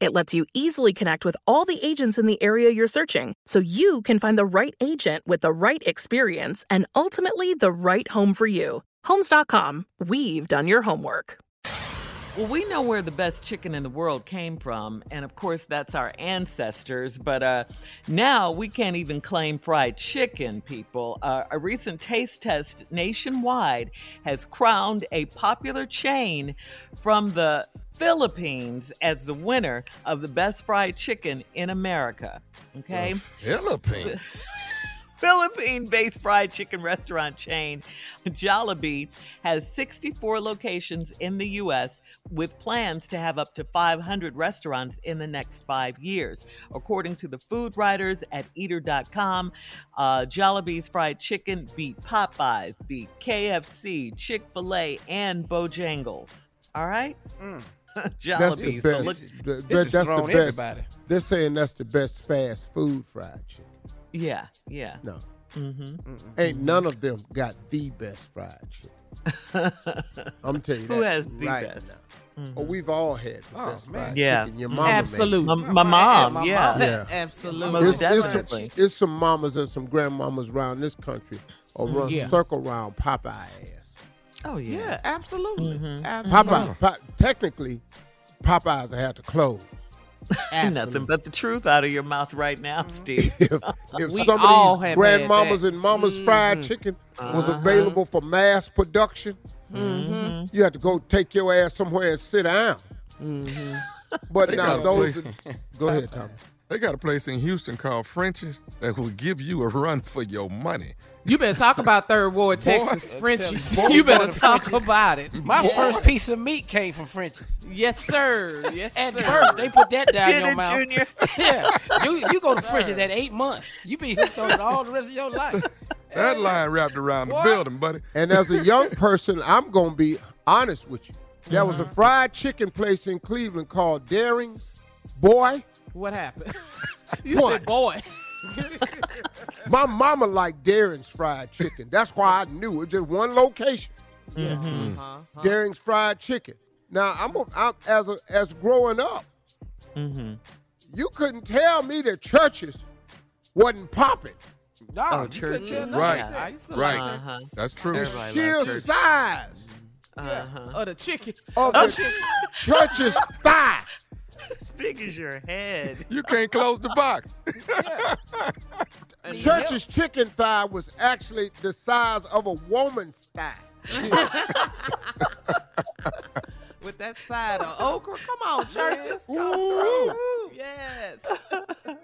It lets you easily connect with all the agents in the area you're searching so you can find the right agent with the right experience and ultimately the right home for you. Homes.com, we've done your homework. Well, we know where the best chicken in the world came from, and of course, that's our ancestors. But uh, now we can't even claim fried chicken, people. Uh, a recent taste test nationwide has crowned a popular chain from the Philippines as the winner of the best fried chicken in America. Okay? The Philippines. Philippine based fried chicken restaurant chain Jollibee has 64 locations in the U.S. with plans to have up to 500 restaurants in the next five years. According to the food writers at eater.com, uh, Jollibee's fried chicken beat Popeyes, beat KFC, Chick fil A, and Bojangles. All right? Mm. Jollibee. That's the best. So look, the, this that's the best. Everybody. They're saying that's the best fast food fried chicken. Yeah, yeah. No. Mm-hmm. Ain't none of them got the best fried chicken. I'm telling you that Who has the right best? now. Mm-hmm. Oh, we've all had the oh, best man. fried yeah. chicken. Your mama Absolutely. My, my, mom, my yeah. mom. yeah. Absolutely. It's, it's, definitely. some, it's some mamas and some grandmamas around this country or run Yeah. circle around Popeye ass. Oh, yeah. Yeah, absolutely. Mm-hmm. mm-hmm. Absolutely. Popeye, po- technically, Popeyes had to close. Nothing but the truth out of your mouth right now, mm-hmm. Steve. if, if We some all of these have grandmamas and mamas fried mm-hmm. chicken was uh-huh. available for mass production, you had to go take your ass somewhere and sit down. But now those, place- go ahead, Tommy. They got a place in Houston called Frenchy's that will give you a run for your money. You better talk about Third Ward, Texas, Boy. Frenchy's. Boy, You better talk Frenchy's. about it. My first piece of meat came from Frenchy's. Yes, sir. Yes, sir. At sir. birth, they put that down Get your it, mouth. Junior. yeah, you you go to Frenchy's at eight months. You be hooked on it all the rest of your life. That line wrapped around the What? building, buddy. And as a young person, I'm going to be honest with you. There was a mm-hmm. fried chicken place in Cleveland called Daring's. Boy, What happened? you What? said, boy. my mama liked Daring's fried chicken. That's why I knew it. Just one location. Uh-huh. Daring's fried chicken. Now I'm, a, I'm as a, as growing up, you couldn't tell me that Church's wasn't popping. No, Oh, Church's. tell nothing. Right. I used to Right. Uh-huh. That's true. Everybody Sheer size Uh-huh. Oh, the chicken. of the church's thigh. As big as your head. You can't close the box. Church's chicken thigh was actually the size of a woman's thigh. With that side of okra. Come on, Church's. Come through. Yes.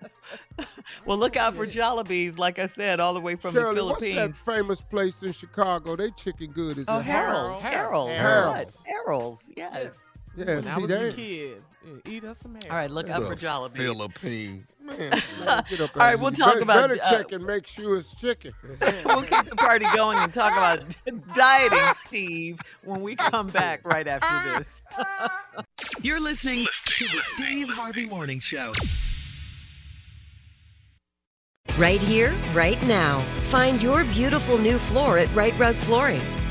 Well, look out for Jollibees, like I said, all the way from Shirley, the what's that Philippines. famous place in Chicago? They chicken good as Oh, a Harold's. Harold's. Harold's. Harold's. Yes. Yeah, When I was a kid, yeah, eat us some hair. All right, look up for The Jollibees. Philippines. Man. Man, get up All out right, of we'll here. talk better, about, Better uh, check and make sure it's chicken. we'll keep the party going and talk about dieting, Steve, when we come back right after this. You're listening to the Steve Harvey Morning Show. Right here, right now. Find your beautiful new floor at Right Rug Flooring.